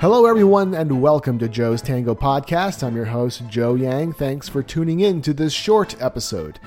Hello, everyone, and welcome to Joe's Tango Podcast. I'm your host, Joe Yang. Thanks for tuning in to this short episode.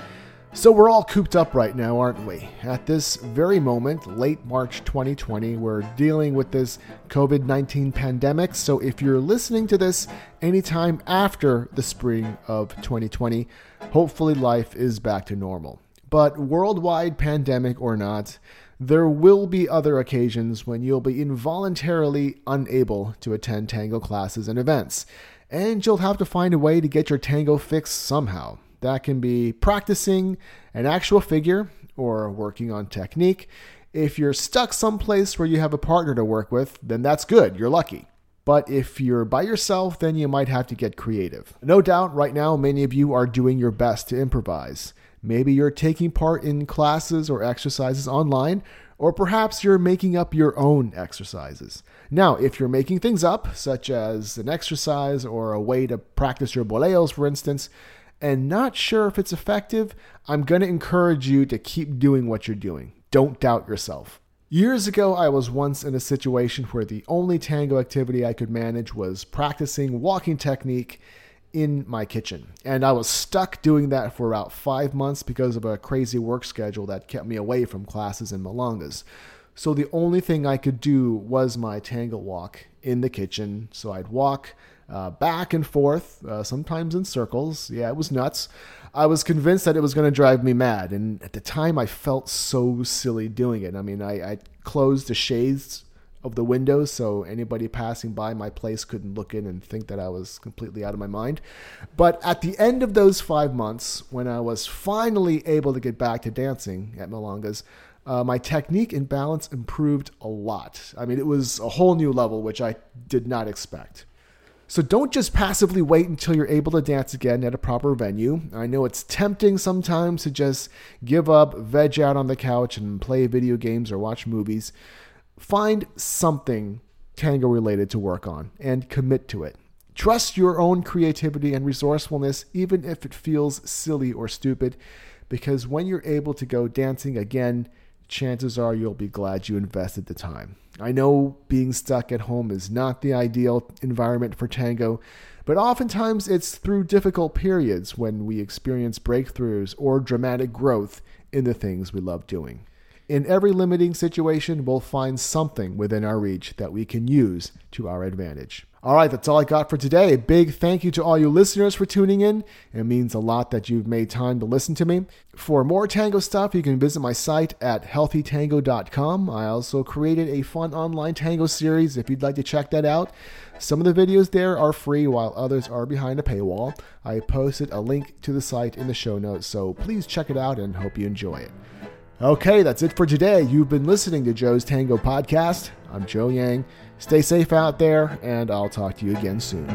So, we're all cooped up right now, aren't we? At this very moment, late March 2020, we're dealing with this COVID 19 pandemic. So, if you're listening to this anytime after the spring of 2020, hopefully life is back to normal. But worldwide pandemic or not, there will be other occasions when you'll be involuntarily unable to attend tango classes and events, and you'll have to find a way to get your tango fix somehow. That can be practicing an actual figure or working on technique. If you're stuck someplace where you have a partner to work with, then that's good, you're lucky. But if you're by yourself, then you might have to get creative. No doubt, right now, many of you are doing your best to improvise. Maybe you're taking part in classes or exercises online, or perhaps you're making up your own exercises. Now, if you're making things up, such as an exercise or a way to practice your boleos, for instance, and not sure if it's effective, I'm going to encourage you to keep doing what you're doing. Don't doubt yourself. Years ago, I was once in a situation where the only tango activity I could manage was practicing walking technique in my kitchen. And I was stuck doing that for about five months because of a crazy work schedule that kept me away from classes and milongas. So the only thing I could do was my tango walk in the kitchen. So I'd walk uh, back and forth, uh, sometimes in circles. Yeah, it was nuts. I was convinced that it was going to drive me mad. And at the time, I felt so silly doing it. I mean, I, I closed the shades of the windows so anybody passing by my place couldn't look in and think that I was completely out of my mind. But at the end of those five months, when I was finally able to get back to dancing at Milongas, uh, my technique and balance improved a lot. I mean, it was a whole new level, which I did not expect. So don't just passively wait until you're able to dance again at a proper venue. I know it's tempting sometimes to just give up, veg out on the couch, and play video games or watch movies. Find something tango related to work on and commit to it. Trust your own creativity and resourcefulness, even if it feels silly or stupid, because when you're able to go dancing again, chances are you'll be glad you invested the time. I know being stuck at home is not the ideal environment for tango, but oftentimes it's through difficult periods when we experience breakthroughs or dramatic growth in the things we love doing. In every limiting situation, we'll find something within our reach that we can use to our advantage. All right, that's all I got for today. A big thank you to all you listeners for tuning in. It means a lot that you've made time to listen to me. For more tango stuff, you can visit my site at healthytango.com. I also created a fun online tango series if you'd like to check that out. Some of the videos there are free while others are behind a paywall. I posted a link to the site in the show notes, so please check it out and hope you enjoy it. Okay, that's it for today. You've been listening to Joe's Tango Podcast. I'm Joe Yang. Stay safe out there, and I'll talk to you again soon.